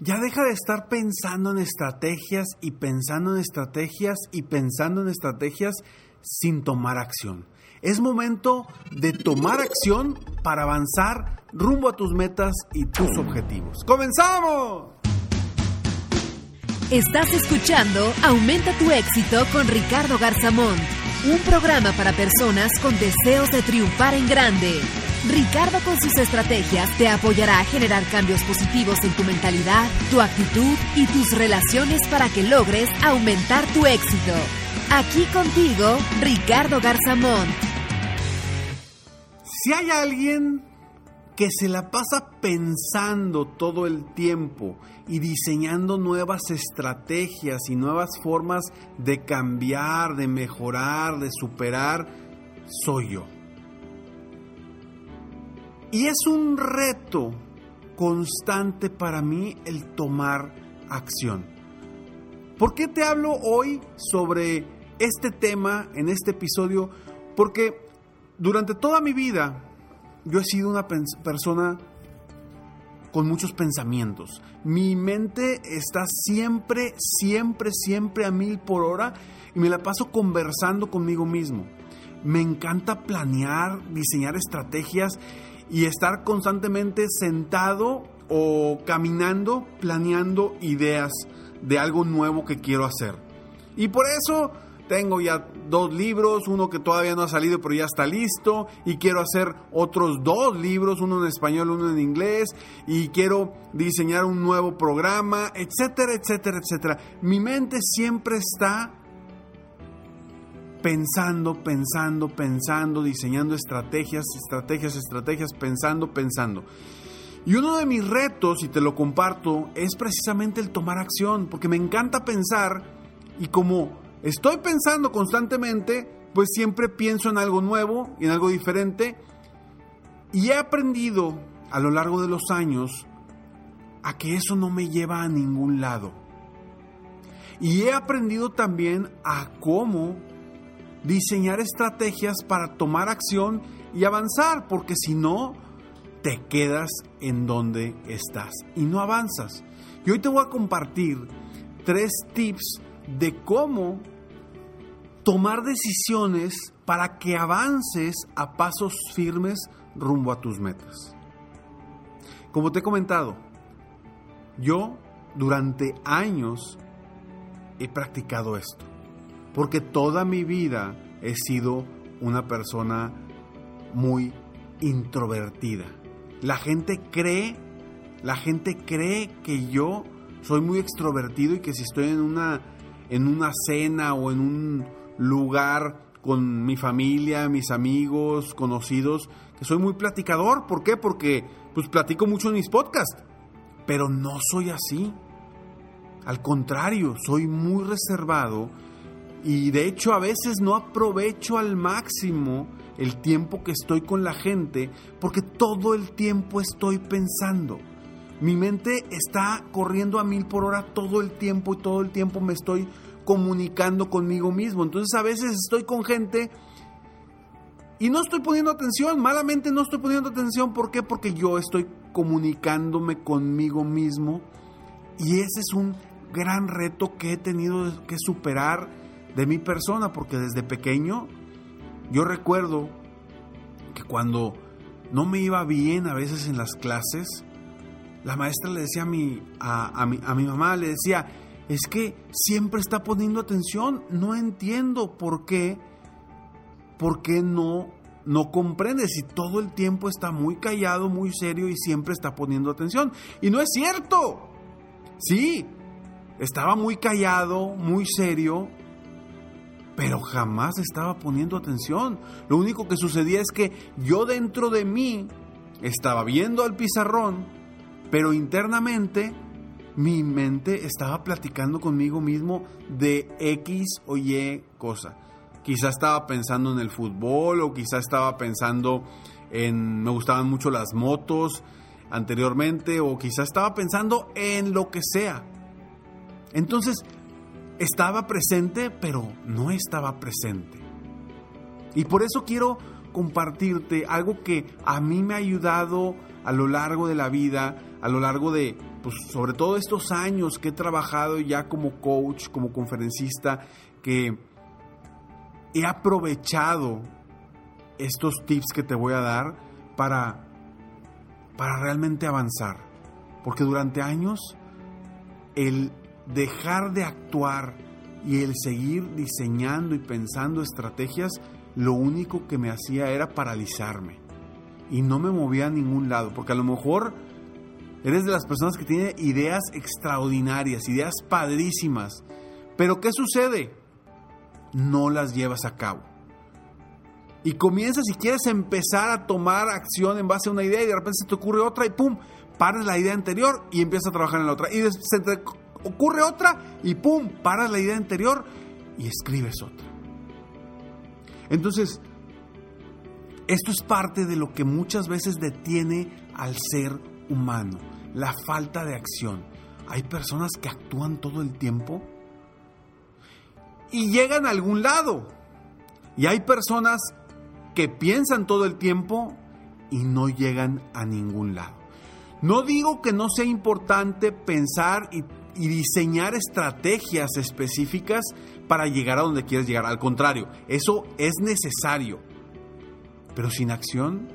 Ya deja de estar pensando en estrategias y pensando en estrategias y pensando en estrategias sin tomar acción. Es momento de tomar acción para avanzar rumbo a tus metas y tus objetivos. ¡Comenzamos! Estás escuchando Aumenta tu éxito con Ricardo Garzamón, un programa para personas con deseos de triunfar en grande. Ricardo con sus estrategias te apoyará a generar cambios positivos en tu mentalidad, tu actitud y tus relaciones para que logres aumentar tu éxito. Aquí contigo, Ricardo Garzamont. Si hay alguien que se la pasa pensando todo el tiempo y diseñando nuevas estrategias y nuevas formas de cambiar, de mejorar, de superar, soy yo. Y es un reto constante para mí el tomar acción. ¿Por qué te hablo hoy sobre este tema en este episodio? Porque durante toda mi vida yo he sido una persona con muchos pensamientos. Mi mente está siempre, siempre, siempre a mil por hora y me la paso conversando conmigo mismo. Me encanta planear, diseñar estrategias y estar constantemente sentado o caminando planeando ideas de algo nuevo que quiero hacer. Y por eso tengo ya dos libros, uno que todavía no ha salido pero ya está listo y quiero hacer otros dos libros, uno en español, uno en inglés y quiero diseñar un nuevo programa, etcétera, etcétera, etcétera. Mi mente siempre está pensando, pensando, pensando, diseñando estrategias, estrategias, estrategias, pensando, pensando. Y uno de mis retos, y te lo comparto, es precisamente el tomar acción, porque me encanta pensar y como estoy pensando constantemente, pues siempre pienso en algo nuevo y en algo diferente. Y he aprendido a lo largo de los años a que eso no me lleva a ningún lado. Y he aprendido también a cómo diseñar estrategias para tomar acción y avanzar, porque si no, te quedas en donde estás y no avanzas. Y hoy te voy a compartir tres tips de cómo tomar decisiones para que avances a pasos firmes rumbo a tus metas. Como te he comentado, yo durante años he practicado esto porque toda mi vida he sido una persona muy introvertida. La gente cree, la gente cree que yo soy muy extrovertido y que si estoy en una en una cena o en un lugar con mi familia, mis amigos, conocidos, que soy muy platicador, ¿por qué? Porque pues platico mucho en mis podcasts, pero no soy así. Al contrario, soy muy reservado y de hecho a veces no aprovecho al máximo el tiempo que estoy con la gente porque todo el tiempo estoy pensando. Mi mente está corriendo a mil por hora todo el tiempo y todo el tiempo me estoy comunicando conmigo mismo. Entonces a veces estoy con gente y no estoy poniendo atención, malamente no estoy poniendo atención. ¿Por qué? Porque yo estoy comunicándome conmigo mismo y ese es un gran reto que he tenido que superar de mi persona, porque desde pequeño yo recuerdo que cuando no me iba bien a veces en las clases, la maestra le decía a mi, a, mi, a mi mamá, le decía, es que siempre está poniendo atención, no entiendo por qué, por qué no, no comprende si todo el tiempo está muy callado, muy serio y siempre está poniendo atención. Y no es cierto. Sí, estaba muy callado, muy serio, pero jamás estaba poniendo atención. Lo único que sucedía es que yo dentro de mí estaba viendo al pizarrón, pero internamente mi mente estaba platicando conmigo mismo de X o Y cosa. Quizá estaba pensando en el fútbol o quizá estaba pensando en, me gustaban mucho las motos anteriormente o quizá estaba pensando en lo que sea. Entonces, estaba presente, pero no estaba presente. Y por eso quiero compartirte algo que a mí me ha ayudado a lo largo de la vida, a lo largo de, pues, sobre todo estos años que he trabajado ya como coach, como conferencista, que he aprovechado estos tips que te voy a dar para, para realmente avanzar. Porque durante años el dejar de actuar y el seguir diseñando y pensando estrategias, lo único que me hacía era paralizarme. Y no me movía a ningún lado, porque a lo mejor eres de las personas que tiene ideas extraordinarias, ideas padrísimas. Pero ¿qué sucede? No las llevas a cabo. Y comienzas y quieres empezar a tomar acción en base a una idea y de repente se te ocurre otra y pum, pares la idea anterior y empiezas a trabajar en la otra. Y se te ocurre otra y ¡pum! Paras la idea anterior y escribes otra. Entonces, esto es parte de lo que muchas veces detiene al ser humano, la falta de acción. Hay personas que actúan todo el tiempo y llegan a algún lado. Y hay personas que piensan todo el tiempo y no llegan a ningún lado. No digo que no sea importante pensar y y diseñar estrategias específicas para llegar a donde quieres llegar. Al contrario, eso es necesario. Pero sin acción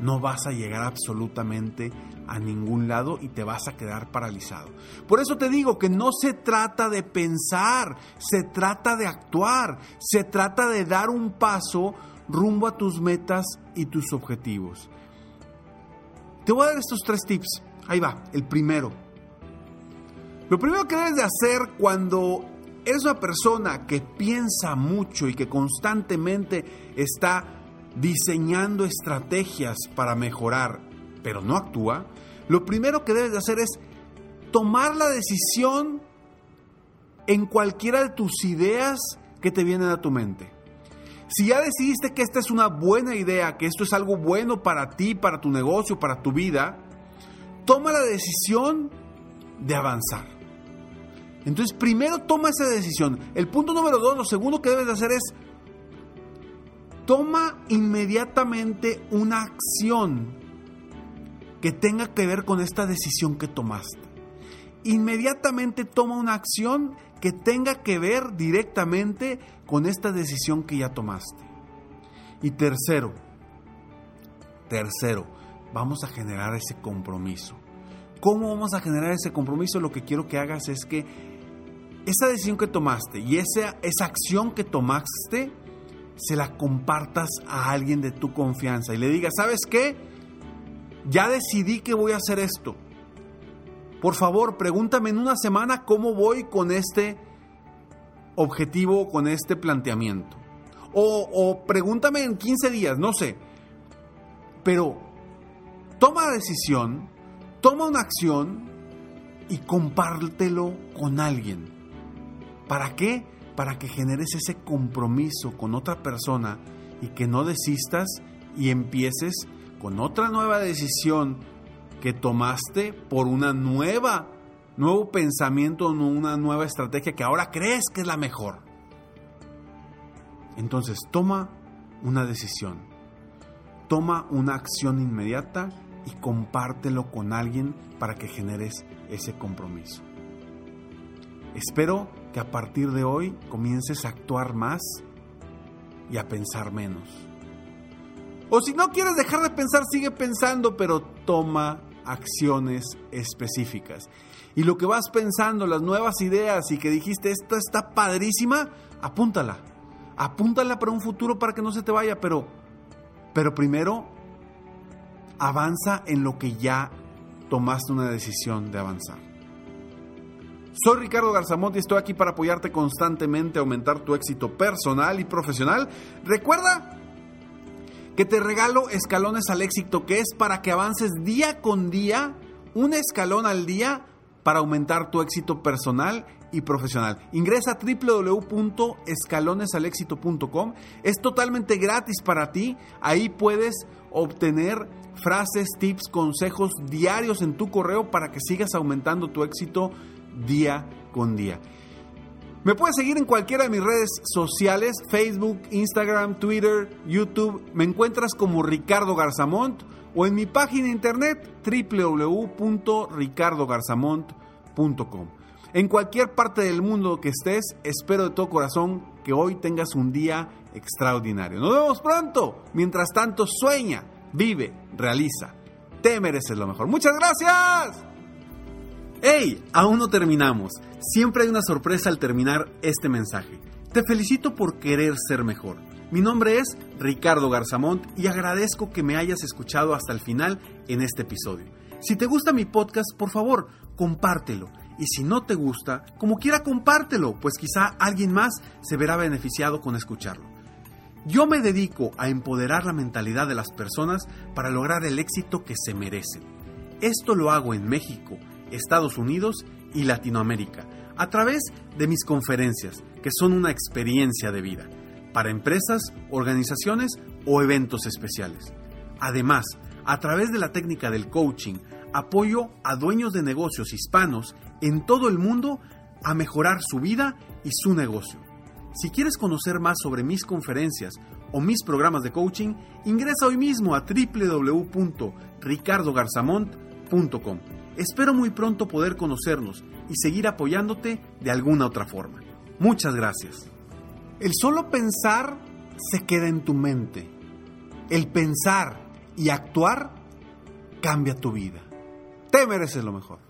no vas a llegar absolutamente a ningún lado y te vas a quedar paralizado. Por eso te digo que no se trata de pensar, se trata de actuar, se trata de dar un paso rumbo a tus metas y tus objetivos. Te voy a dar estos tres tips. Ahí va, el primero lo primero que debes de hacer cuando eres una persona que piensa mucho y que constantemente está diseñando estrategias para mejorar, pero no actúa, lo primero que debes de hacer es tomar la decisión en cualquiera de tus ideas que te vienen a tu mente. Si ya decidiste que esta es una buena idea, que esto es algo bueno para ti, para tu negocio, para tu vida, toma la decisión de avanzar. Entonces, primero toma esa decisión. El punto número dos, lo segundo que debes de hacer es, toma inmediatamente una acción que tenga que ver con esta decisión que tomaste. Inmediatamente toma una acción que tenga que ver directamente con esta decisión que ya tomaste. Y tercero, tercero, vamos a generar ese compromiso. ¿Cómo vamos a generar ese compromiso? Lo que quiero que hagas es que esa decisión que tomaste y esa, esa acción que tomaste, se la compartas a alguien de tu confianza y le digas, ¿sabes qué? Ya decidí que voy a hacer esto. Por favor, pregúntame en una semana cómo voy con este objetivo, con este planteamiento. O, o pregúntame en 15 días, no sé. Pero toma la decisión, toma una acción y compártelo con alguien. ¿Para qué? Para que generes ese compromiso con otra persona y que no desistas y empieces con otra nueva decisión que tomaste por una nueva, nuevo pensamiento, una nueva estrategia que ahora crees que es la mejor. Entonces, toma una decisión. Toma una acción inmediata y compártelo con alguien para que generes ese compromiso. Espero que a partir de hoy comiences a actuar más y a pensar menos. O si no quieres dejar de pensar, sigue pensando, pero toma acciones específicas. Y lo que vas pensando, las nuevas ideas y que dijiste, esta está padrísima, apúntala. Apúntala para un futuro para que no se te vaya, pero, pero primero avanza en lo que ya tomaste una decisión de avanzar. Soy Ricardo Garzamont y estoy aquí para apoyarte constantemente a aumentar tu éxito personal y profesional. Recuerda que te regalo escalones al éxito, que es para que avances día con día, un escalón al día, para aumentar tu éxito personal y profesional. Ingresa a www.escalonesalexito.com. Es totalmente gratis para ti. Ahí puedes obtener frases, tips, consejos diarios en tu correo para que sigas aumentando tu éxito día con día. Me puedes seguir en cualquiera de mis redes sociales, Facebook, Instagram, Twitter, YouTube. Me encuentras como Ricardo Garzamont o en mi página internet www.ricardogarzamont.com. En cualquier parte del mundo que estés, espero de todo corazón que hoy tengas un día extraordinario. Nos vemos pronto. Mientras tanto, sueña, vive, realiza. Te mereces lo mejor. Muchas gracias. ¡Hey! Aún no terminamos. Siempre hay una sorpresa al terminar este mensaje. Te felicito por querer ser mejor. Mi nombre es Ricardo Garzamont y agradezco que me hayas escuchado hasta el final en este episodio. Si te gusta mi podcast, por favor, compártelo. Y si no te gusta, como quiera compártelo, pues quizá alguien más se verá beneficiado con escucharlo. Yo me dedico a empoderar la mentalidad de las personas para lograr el éxito que se merecen. Esto lo hago en México, Estados Unidos y Latinoamérica a través de mis conferencias, que son una experiencia de vida, para empresas, organizaciones o eventos especiales. Además, a través de la técnica del coaching, apoyo a dueños de negocios hispanos en todo el mundo a mejorar su vida y su negocio. Si quieres conocer más sobre mis conferencias o mis programas de coaching, ingresa hoy mismo a www.ricardogarzamont.com. Espero muy pronto poder conocernos y seguir apoyándote de alguna otra forma. Muchas gracias. El solo pensar se queda en tu mente. El pensar y actuar cambia tu vida. Te mereces lo mejor.